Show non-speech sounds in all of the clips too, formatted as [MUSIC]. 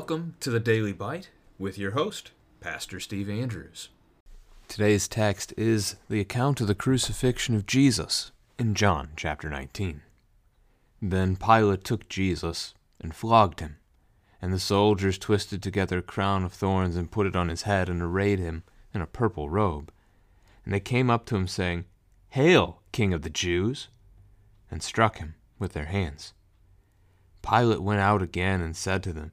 Welcome to the Daily Bite with your host, Pastor Steve Andrews. Today's text is the account of the crucifixion of Jesus in John chapter 19. Then Pilate took Jesus and flogged him, and the soldiers twisted together a crown of thorns and put it on his head and arrayed him in a purple robe. And they came up to him, saying, Hail, King of the Jews! and struck him with their hands. Pilate went out again and said to them,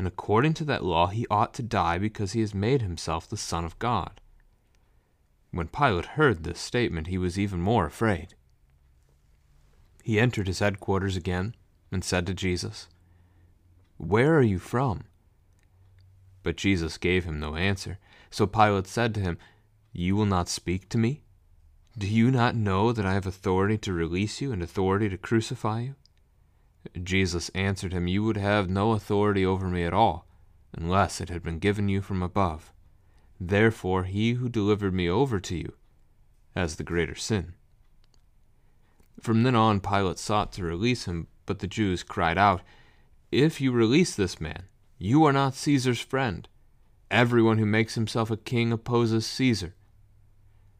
and according to that law he ought to die because he has made himself the Son of God. When Pilate heard this statement, he was even more afraid. He entered his headquarters again and said to Jesus, Where are you from? But Jesus gave him no answer. So Pilate said to him, You will not speak to me? Do you not know that I have authority to release you and authority to crucify you? Jesus answered him, You would have no authority over me at all, unless it had been given you from above. Therefore, he who delivered me over to you has the greater sin. From then on, Pilate sought to release him, but the Jews cried out, If you release this man, you are not Caesar's friend. Everyone who makes himself a king opposes Caesar.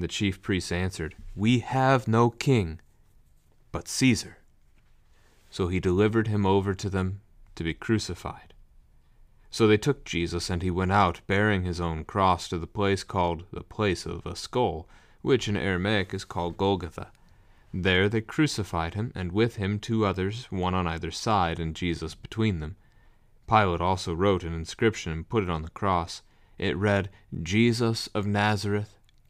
The chief priests answered, We have no king but Caesar. So he delivered him over to them to be crucified. So they took Jesus, and he went out, bearing his own cross, to the place called the place of a skull, which in Aramaic is called Golgotha. There they crucified him, and with him two others, one on either side, and Jesus between them. Pilate also wrote an inscription and put it on the cross. It read, Jesus of Nazareth,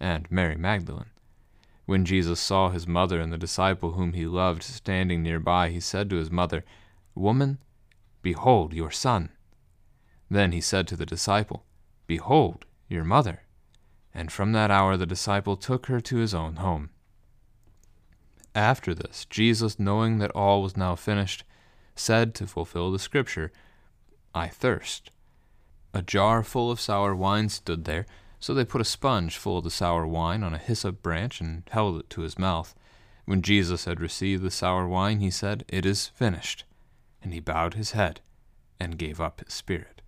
and Mary Magdalene. When Jesus saw his mother and the disciple whom he loved standing near by, he said to his mother, Woman, behold your son. Then he said to the disciple, Behold your mother. And from that hour the disciple took her to his own home. After this, Jesus, knowing that all was now finished, said to fulfill the scripture, I thirst. A jar full of sour wine stood there so they put a sponge full of the sour wine on a hyssop branch and held it to his mouth. When Jesus had received the sour wine, he said, It is finished. And he bowed his head and gave up his spirit.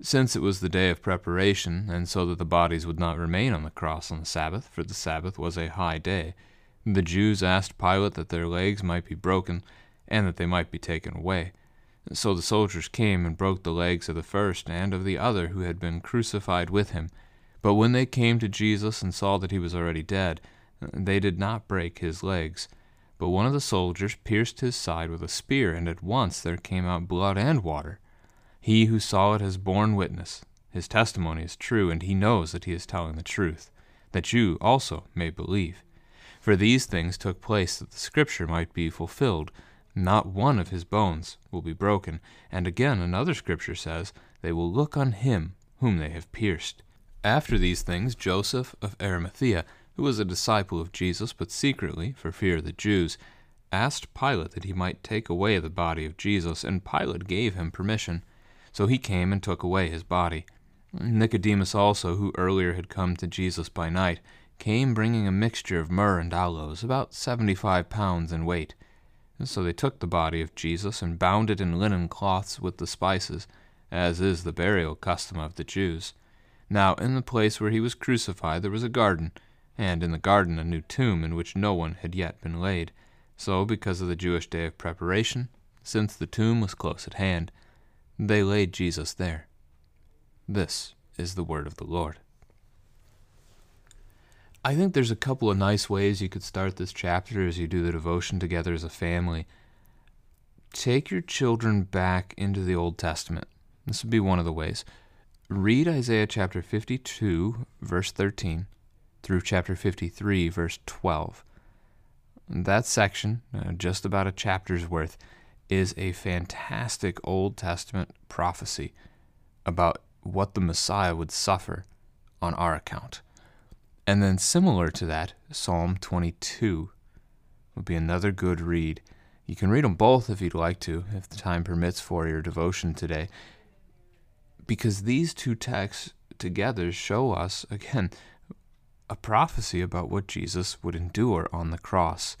Since it was the day of preparation, and so that the bodies would not remain on the cross on the Sabbath, for the Sabbath was a high day, the Jews asked Pilate that their legs might be broken, and that they might be taken away. So the soldiers came and broke the legs of the first and of the other who had been crucified with him. But when they came to Jesus and saw that he was already dead, they did not break his legs. But one of the soldiers pierced his side with a spear, and at once there came out blood and water. He who saw it has borne witness. His testimony is true, and he knows that he is telling the truth. that you also may believe. For these things took place that the Scripture might be fulfilled. Not one of his bones will be broken. And again, another Scripture says, They will look on him whom they have pierced. After these things, Joseph of Arimathea, who was a disciple of Jesus, but secretly, for fear of the Jews, asked Pilate that he might take away the body of Jesus, and Pilate gave him permission. So he came and took away his body. Nicodemus also, who earlier had come to Jesus by night, came bringing a mixture of myrrh and aloes, about seventy five pounds in weight. And so they took the body of Jesus and bound it in linen cloths with the spices, as is the burial custom of the Jews. Now in the place where he was crucified there was a garden, and in the garden a new tomb in which no one had yet been laid. So, because of the Jewish day of preparation, since the tomb was close at hand, they laid Jesus there. This is the word of the Lord. I think there's a couple of nice ways you could start this chapter as you do the devotion together as a family. Take your children back into the Old Testament. This would be one of the ways. Read Isaiah chapter 52, verse 13, through chapter 53, verse 12. That section, uh, just about a chapter's worth, is a fantastic Old Testament prophecy about what the Messiah would suffer on our account. And then, similar to that, Psalm 22 would be another good read. You can read them both if you'd like to, if the time permits for your devotion today, because these two texts together show us, again, a prophecy about what Jesus would endure on the cross.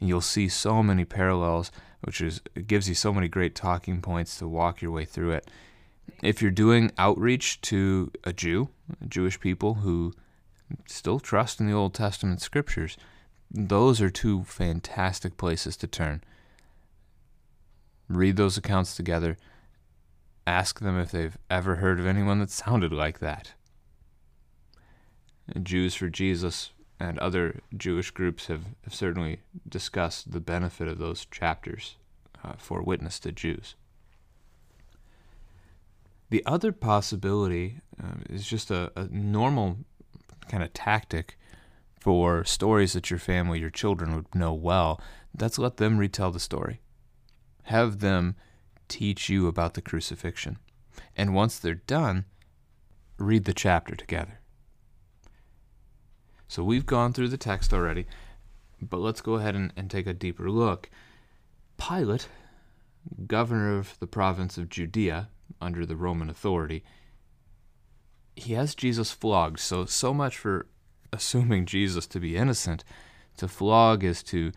And you'll see so many parallels, which is gives you so many great talking points to walk your way through it if you're doing outreach to a Jew, Jewish people who still trust in the Old Testament scriptures, those are two fantastic places to turn. Read those accounts together. Ask them if they've ever heard of anyone that sounded like that. Jews for Jesus and other Jewish groups have, have certainly discussed the benefit of those chapters uh, for witness to Jews. The other possibility uh, is just a, a normal kind of tactic for stories that your family, your children would know well. That's let them retell the story. Have them teach you about the crucifixion. And once they're done, read the chapter together. So we've gone through the text already, but let's go ahead and, and take a deeper look. Pilate, governor of the province of Judea, under the Roman authority, he has Jesus flogged. So, so much for assuming Jesus to be innocent. To flog is to,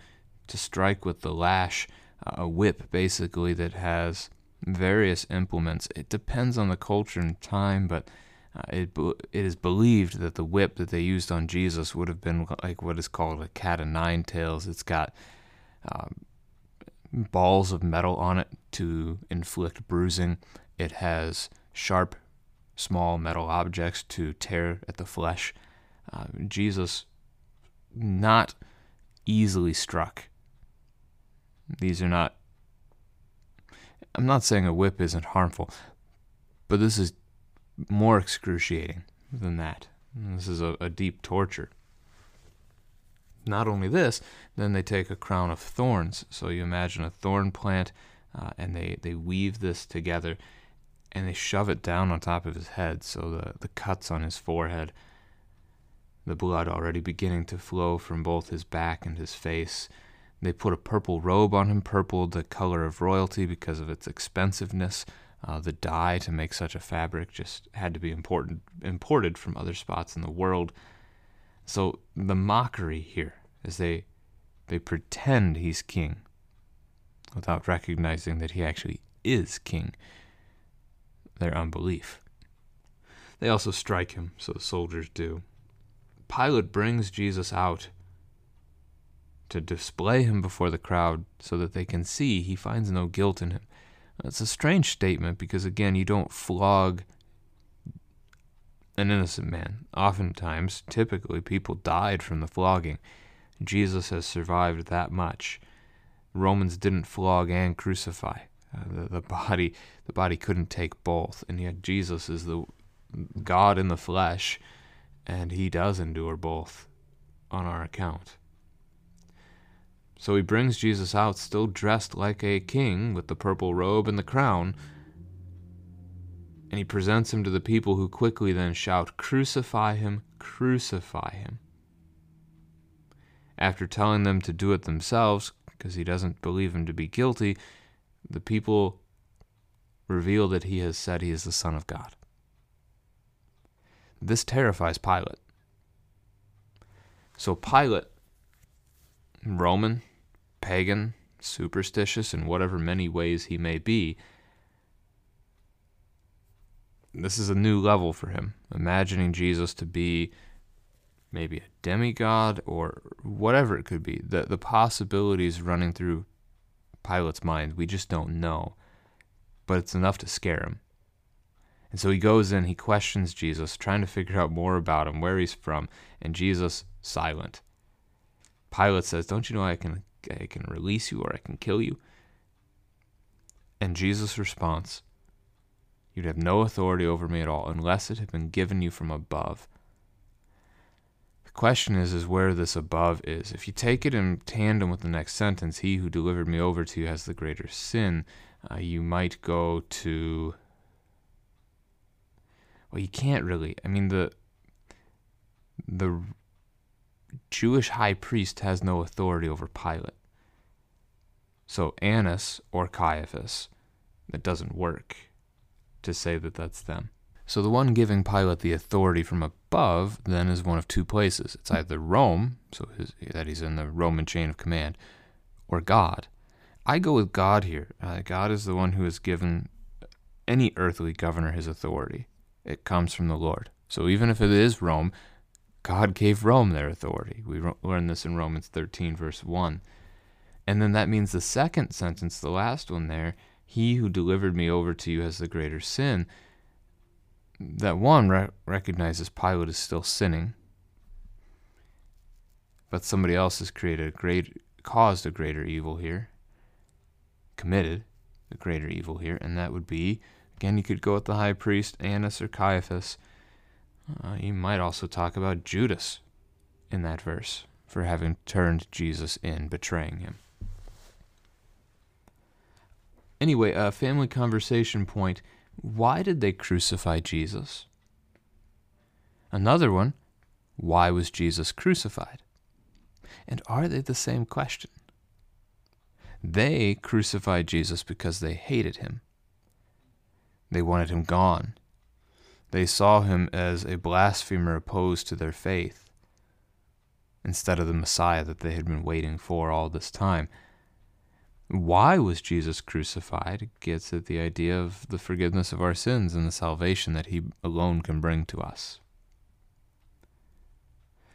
to strike with the lash, a whip basically that has various implements. It depends on the culture and time, but uh, it, it is believed that the whip that they used on Jesus would have been like what is called a cat of nine tails. It's got um, balls of metal on it to inflict bruising. It has sharp, small metal objects to tear at the flesh. Uh, Jesus, not easily struck. These are not. I'm not saying a whip isn't harmful, but this is more excruciating than that. This is a, a deep torture. Not only this, then they take a crown of thorns. So you imagine a thorn plant, uh, and they, they weave this together and they shove it down on top of his head, so the, the cuts on his forehead, the blood already beginning to flow from both his back and his face. They put a purple robe on him, purple the color of royalty because of its expensiveness. Uh, the dye to make such a fabric just had to be important, imported from other spots in the world. So the mockery here is they they pretend he's king without recognizing that he actually is king their unbelief. They also strike him, so the soldiers do. Pilate brings Jesus out to display him before the crowd so that they can see he finds no guilt in him. It's a strange statement because, again, you don't flog an innocent man. Oftentimes, typically, people died from the flogging. Jesus has survived that much. Romans didn't flog and crucify. Uh, the, the body the body couldn't take both and yet jesus is the god in the flesh and he does endure both on our account. So he brings Jesus out, still dressed like a king with the purple robe and the crown, and he presents him to the people who quickly then shout, Crucify him, crucify him. After telling them to do it themselves, because he doesn't believe him to be guilty, the people reveal that he has said he is the Son of God. This terrifies Pilate. So Pilate, Roman, pagan, superstitious in whatever many ways he may be, this is a new level for him. Imagining Jesus to be maybe a demigod or whatever it could be. The the possibilities running through Pilate's mind, we just don't know. But it's enough to scare him. And so he goes in, he questions Jesus, trying to figure out more about him, where he's from, and Jesus silent. Pilate says, "Don't you know I can I can release you or I can kill you?" And Jesus' response, You'd have no authority over me at all unless it had been given you from above. The question is, is where this above is. If you take it in tandem with the next sentence, he who delivered me over to you has the greater sin, uh, you might go to. Well, you can't really. I mean, the the Jewish high priest has no authority over Pilate. So Annas or Caiaphas, that doesn't work to say that that's them. So the one giving Pilate the authority from above then is one of two places. It's either Rome, so his, that he's in the Roman chain of command, or God. I go with God here. Uh, God is the one who has given any earthly governor his authority. It comes from the Lord. So even if it is Rome, God gave Rome their authority. We learn this in Romans 13, verse 1. And then that means the second sentence, the last one there, he who delivered me over to you has the greater sin. That one re- recognizes Pilate is still sinning, but somebody else has created a great, caused a greater evil here, committed a greater evil here, and that would be, again, you could go with the high priest Annas or Caiaphas. Uh, you might also talk about Judas in that verse for having turned Jesus in, betraying him. Anyway, a family conversation point why did they crucify Jesus? Another one why was Jesus crucified? And are they the same question? They crucified Jesus because they hated him. They wanted him gone. They saw him as a blasphemer opposed to their faith instead of the Messiah that they had been waiting for all this time. Why was Jesus crucified gets at the idea of the forgiveness of our sins and the salvation that he alone can bring to us.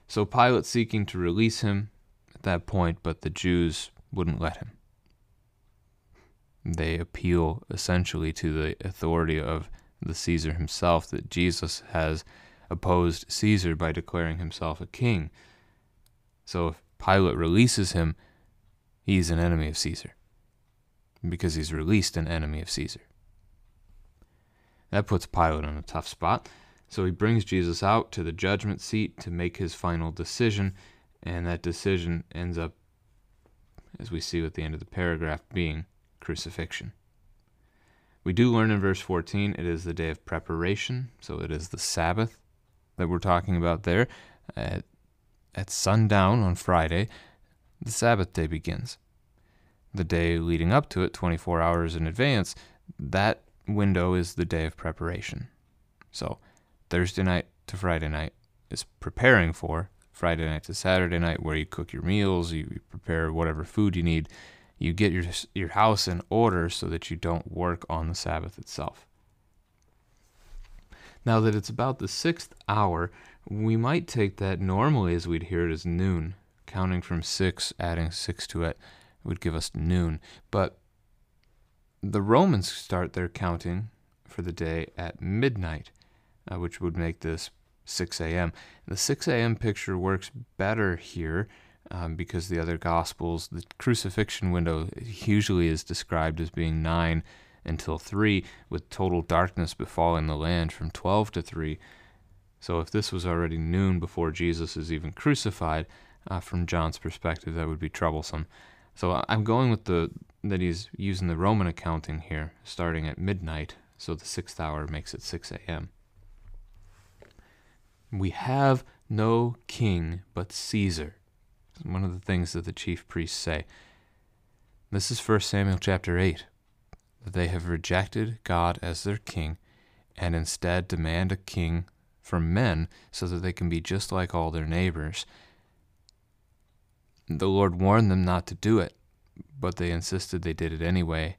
So Pilate seeking to release him at that point, but the Jews wouldn't let him. They appeal essentially to the authority of the Caesar himself that Jesus has opposed Caesar by declaring himself a king. So if Pilate releases him, he's an enemy of Caesar because he's released an enemy of Caesar. That puts Pilate in a tough spot. So he brings Jesus out to the judgment seat to make his final decision, and that decision ends up, as we see at the end of the paragraph, being crucifixion. We do learn in verse 14 it is the day of preparation, so it is the Sabbath that we're talking about there. At, at sundown on Friday, the Sabbath day begins the day leading up to it, 24 hours in advance, that window is the day of preparation. So Thursday night to Friday night is preparing for Friday night to Saturday night, where you cook your meals, you prepare whatever food you need. You get your your house in order so that you don't work on the Sabbath itself. Now that it's about the sixth hour, we might take that normally as we'd hear it as noon, counting from six, adding six to it would give us noon. But the Romans start their counting for the day at midnight, uh, which would make this 6 a.m. The 6 a.m. picture works better here um, because the other Gospels, the crucifixion window usually is described as being 9 until 3, with total darkness befalling the land from 12 to 3. So if this was already noon before Jesus is even crucified, uh, from John's perspective, that would be troublesome. So uh, I'm going with the that he's using the Roman accounting here, starting at midnight. So the sixth hour makes it 6 a.m. We have no king but Caesar. One of the things that the chief priests say. This is 1 Samuel chapter 8. That they have rejected God as their king and instead demand a king from men so that they can be just like all their neighbors. The Lord warned them not to do it, but they insisted they did it anyway,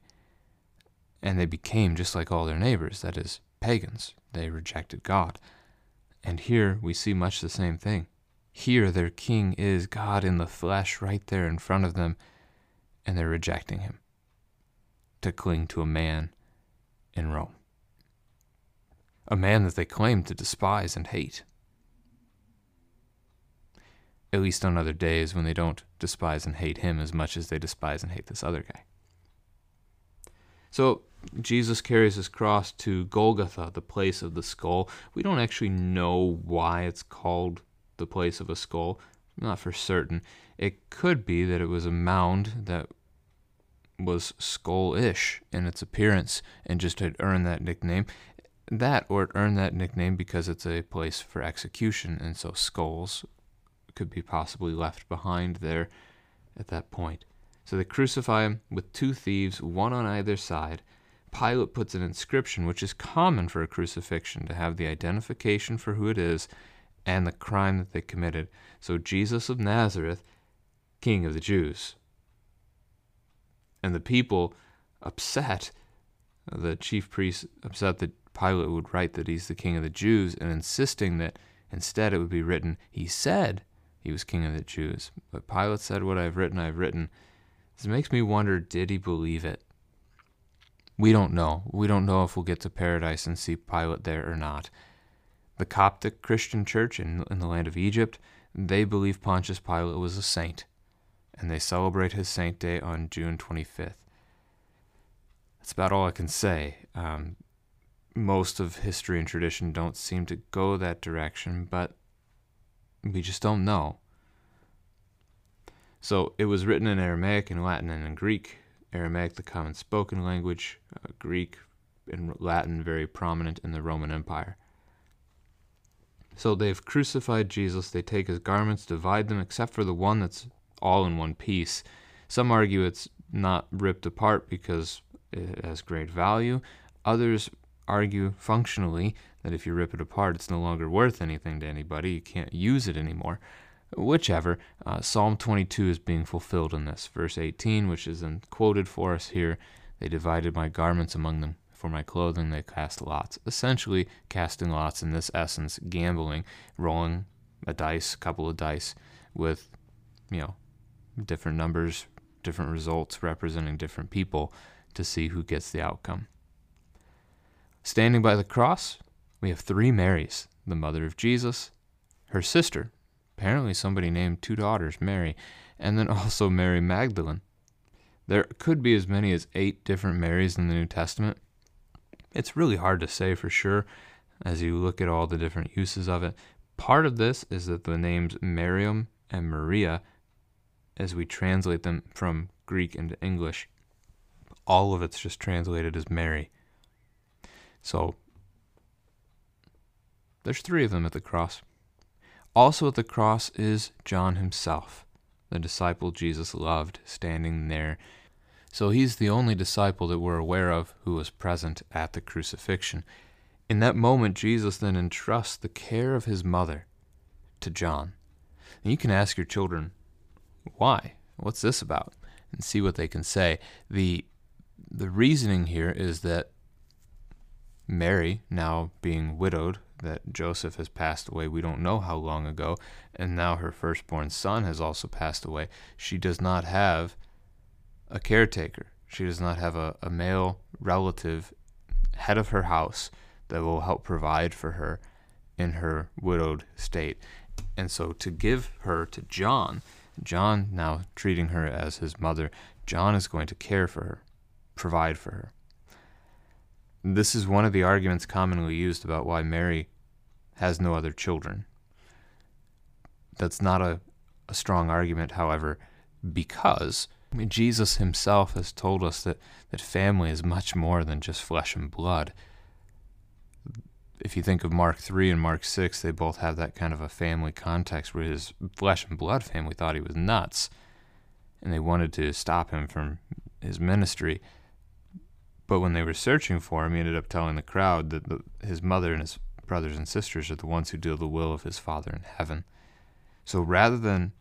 and they became just like all their neighbors, that is, pagans. They rejected God. And here we see much the same thing. Here their king is God in the flesh right there in front of them, and they're rejecting him to cling to a man in Rome. A man that they claim to despise and hate. At least on other days when they don't despise and hate him as much as they despise and hate this other guy. So Jesus carries his cross to Golgotha, the place of the skull. We don't actually know why it's called the place of a skull, not for certain. It could be that it was a mound that was skull ish in its appearance and just had earned that nickname. That, or it earned that nickname because it's a place for execution, and so skulls could be possibly left behind there at that point. So they crucify him with two thieves, one on either side. Pilate puts an inscription, which is common for a crucifixion, to have the identification for who it is and the crime that they committed. So Jesus of Nazareth, King of the Jews. And the people upset, the chief priests upset that Pilate would write that he's the King of the Jews and insisting that instead it would be written, he said he was King of the Jews. But Pilate said, What I've written, I've written. This makes me wonder did he believe it? We don't know. We don't know if we'll get to paradise and see Pilate there or not. The Coptic Christian church in, in the land of Egypt, they believe Pontius Pilate was a saint, and they celebrate his saint day on June 25th. That's about all I can say. Um, most of history and tradition don't seem to go that direction, but we just don't know. So it was written in Aramaic, in Latin, and in Greek. Aramaic, the common spoken language, uh, Greek and Latin, very prominent in the Roman Empire. So they've crucified Jesus. They take his garments, divide them, except for the one that's all in one piece. Some argue it's not ripped apart because it has great value. Others argue functionally that if you rip it apart, it's no longer worth anything to anybody. You can't use it anymore. Whichever, uh, Psalm 22 is being fulfilled in this. Verse 18, which is quoted for us here they divided my garments among them. For my clothing they cast lots. Essentially, casting lots in this essence, gambling, rolling a dice, a couple of dice with, you know, different numbers, different results representing different people to see who gets the outcome. Standing by the cross, we have three Marys the mother of Jesus, her sister, apparently somebody named two daughters, Mary, and then [LAUGHS] also Mary Magdalene. There could be as many as eight different Marys in the New Testament. It's really hard to say for sure as you look at all the different uses of it. Part of this is that the names Miriam and Maria, as we translate them from Greek into English, all of it's just translated as Mary. So there's three of them at the cross. Also at the cross is John himself, the disciple Jesus loved, standing there. So he's the only disciple that we're aware of who was present at the crucifixion. In that moment, Jesus then entrusts the care of his mother to John. And you can ask your children, why? What's this about? And see what they can say. The, the reasoning here is that Mary, now being widowed, that Joseph has passed away, we don't know how long ago, and now her firstborn son has also passed away. She does not have a caretaker. She does not have a, a male relative, head of her house, that will help provide for her in her widowed state. And so to give her to John, John now treating her as his mother, John is going to care for her, provide for her. This is one of the arguments commonly used about why Mary has no other children. That's not a, a strong argument, however, because Jesus himself has told us that, that family is much more than just flesh and blood. If you think of Mark 3 and Mark 6, they both have that kind of a family context where his flesh and blood family thought he was nuts and they wanted to stop him from his ministry. But when they were searching for him, he ended up telling the crowd that the, his mother and his brothers and sisters are the ones who do the will of his Father in heaven. So rather than,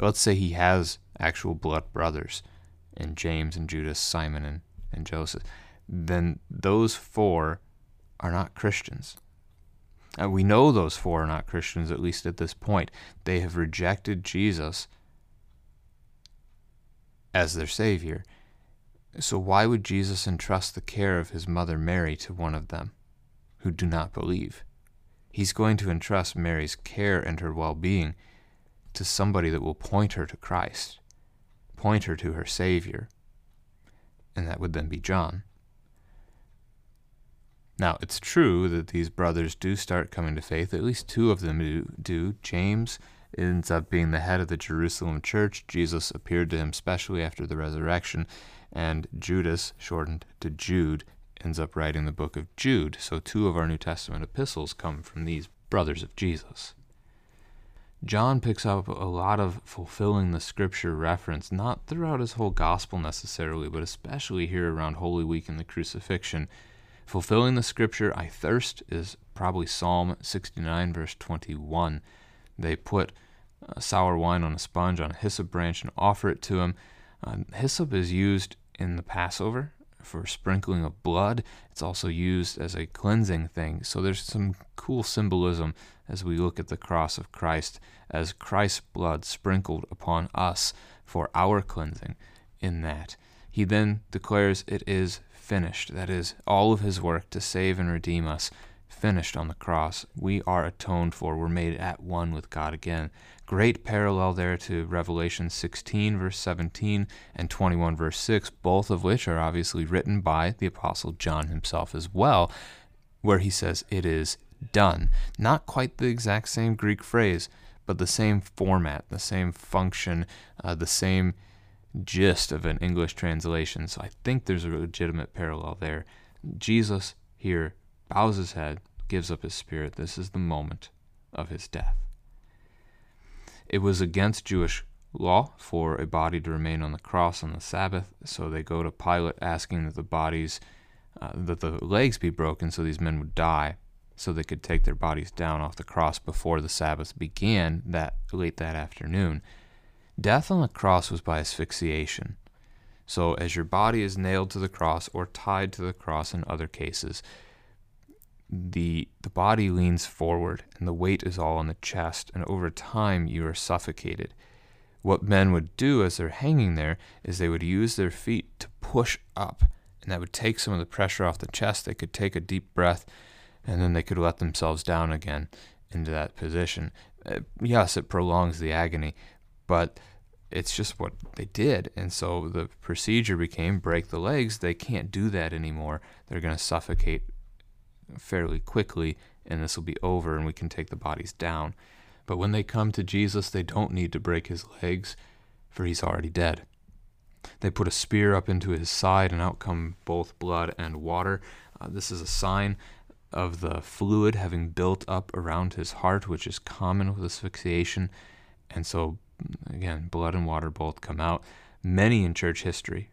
let's say he has actual blood brothers in James and Judas, Simon and, and Joseph, then those four are not Christians. And we know those four are not Christians, at least at this point. They have rejected Jesus as their Savior. So, why would Jesus entrust the care of his mother Mary to one of them who do not believe? He's going to entrust Mary's care and her well being to somebody that will point her to Christ, point her to her Savior, and that would then be John. Now, it's true that these brothers do start coming to faith. At least two of them do. James ends up being the head of the Jerusalem church. Jesus appeared to him specially after the resurrection, and Judas, shortened to Jude, ends up writing the book of Jude. So, two of our New Testament epistles come from these brothers of Jesus. John picks up a lot of fulfilling the scripture reference, not throughout his whole gospel necessarily, but especially here around Holy Week and the crucifixion. Fulfilling the scripture, I thirst, is probably Psalm 69, verse 21. They put uh, sour wine on a sponge on a hyssop branch and offer it to him. Uh, hyssop is used in the Passover for sprinkling of blood. It's also used as a cleansing thing. So there's some cool symbolism as we look at the cross of Christ as Christ's blood sprinkled upon us for our cleansing in that. He then declares it is finished. That is, all of his work to save and redeem us finished on the cross. We are atoned for. We're made at one with God again. Great parallel there to Revelation 16, verse 17, and 21, verse 6, both of which are obviously written by the Apostle John himself as well, where he says, It is done. Not quite the exact same Greek phrase, but the same format, the same function, uh, the same gist of an English translation. So I think there's a legitimate parallel there. Jesus here bows his head, gives up his spirit. This is the moment of his death. It was against Jewish law for a body to remain on the cross on the Sabbath, so they go to Pilate asking that the bodies, uh, that the legs be broken so these men would die, so they could take their bodies down off the cross before the Sabbath began that late that afternoon. Death on the cross was by asphyxiation. So, as your body is nailed to the cross or tied to the cross in other cases, the the body leans forward and the weight is all on the chest and over time you are suffocated. What men would do as they're hanging there is they would use their feet to push up and that would take some of the pressure off the chest. They could take a deep breath and then they could let themselves down again into that position. Uh, yes it prolongs the agony but it's just what they did. And so the procedure became break the legs. They can't do that anymore. They're going to suffocate fairly quickly and this will be over and we can take the bodies down. But when they come to Jesus, they don't need to break his legs, for he's already dead. They put a spear up into his side, and out come both blood and water. Uh, this is a sign of the fluid having built up around his heart, which is common with asphyxiation. And so, again, blood and water both come out. Many in church history,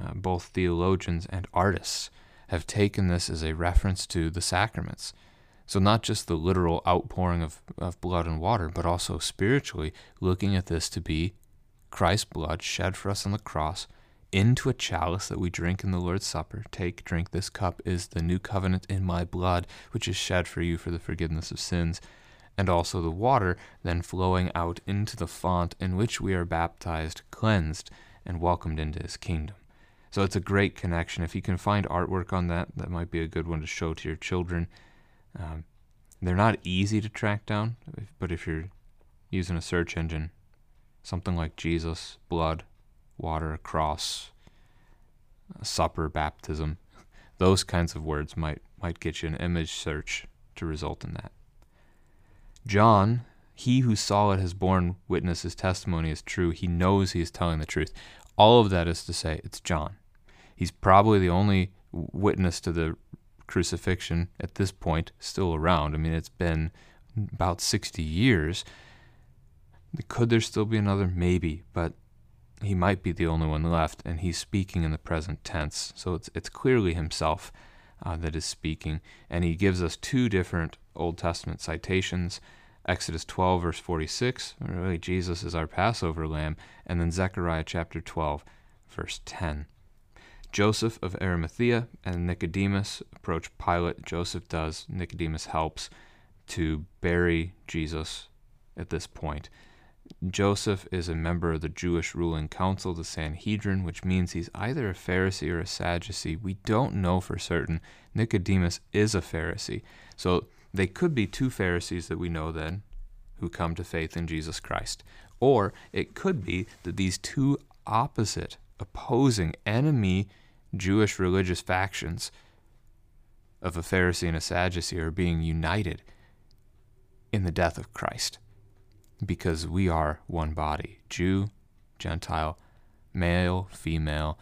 uh, both theologians and artists, have taken this as a reference to the sacraments. So, not just the literal outpouring of, of blood and water, but also spiritually looking at this to be Christ's blood shed for us on the cross into a chalice that we drink in the Lord's Supper. Take, drink this cup is the new covenant in my blood, which is shed for you for the forgiveness of sins. And also the water then flowing out into the font in which we are baptized, cleansed, and welcomed into his kingdom. So it's a great connection. If you can find artwork on that, that might be a good one to show to your children. Um, they're not easy to track down, but if you're using a search engine, something like Jesus, blood, water, cross, supper, baptism, [LAUGHS] those kinds of words might might get you an image search to result in that. John, he who saw it has borne witness his testimony is true. He knows he is telling the truth. All of that is to say, it's John. He's probably the only witness to the crucifixion at this point still around. I mean, it's been about 60 years. Could there still be another? Maybe, but he might be the only one left, and he's speaking in the present tense. So it's, it's clearly himself uh, that is speaking. And he gives us two different Old Testament citations Exodus 12, verse 46, really Jesus is our Passover lamb, and then Zechariah chapter 12, verse 10. Joseph of Arimathea and Nicodemus approach Pilate. Joseph does, Nicodemus helps to bury Jesus at this point. Joseph is a member of the Jewish ruling council, the Sanhedrin, which means he's either a Pharisee or a Sadducee. We don't know for certain. Nicodemus is a Pharisee. So they could be two Pharisees that we know then who come to faith in Jesus Christ. Or it could be that these two opposite, opposing, enemy Jewish religious factions of a Pharisee and a Sadducee are being united in the death of Christ because we are one body Jew, Gentile, male, female,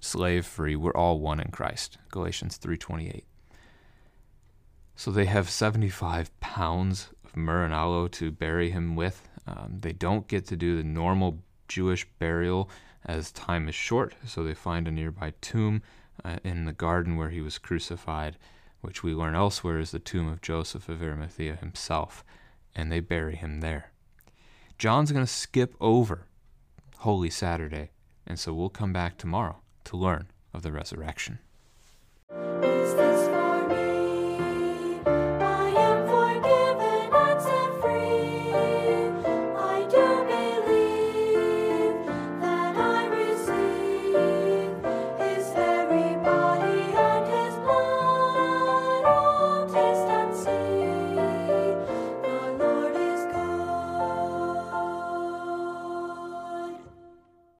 slave free. We're all one in Christ. Galatians 3:28. So they have 75 pounds of myrrh and aloe to bury him with. Um, they don't get to do the normal Jewish burial as time is short, so they find a nearby tomb uh, in the garden where he was crucified, which we learn elsewhere is the tomb of Joseph of Arimathea himself and they bury him there. John's going to skip over Holy Saturday, and so we'll come back tomorrow to learn of the resurrection.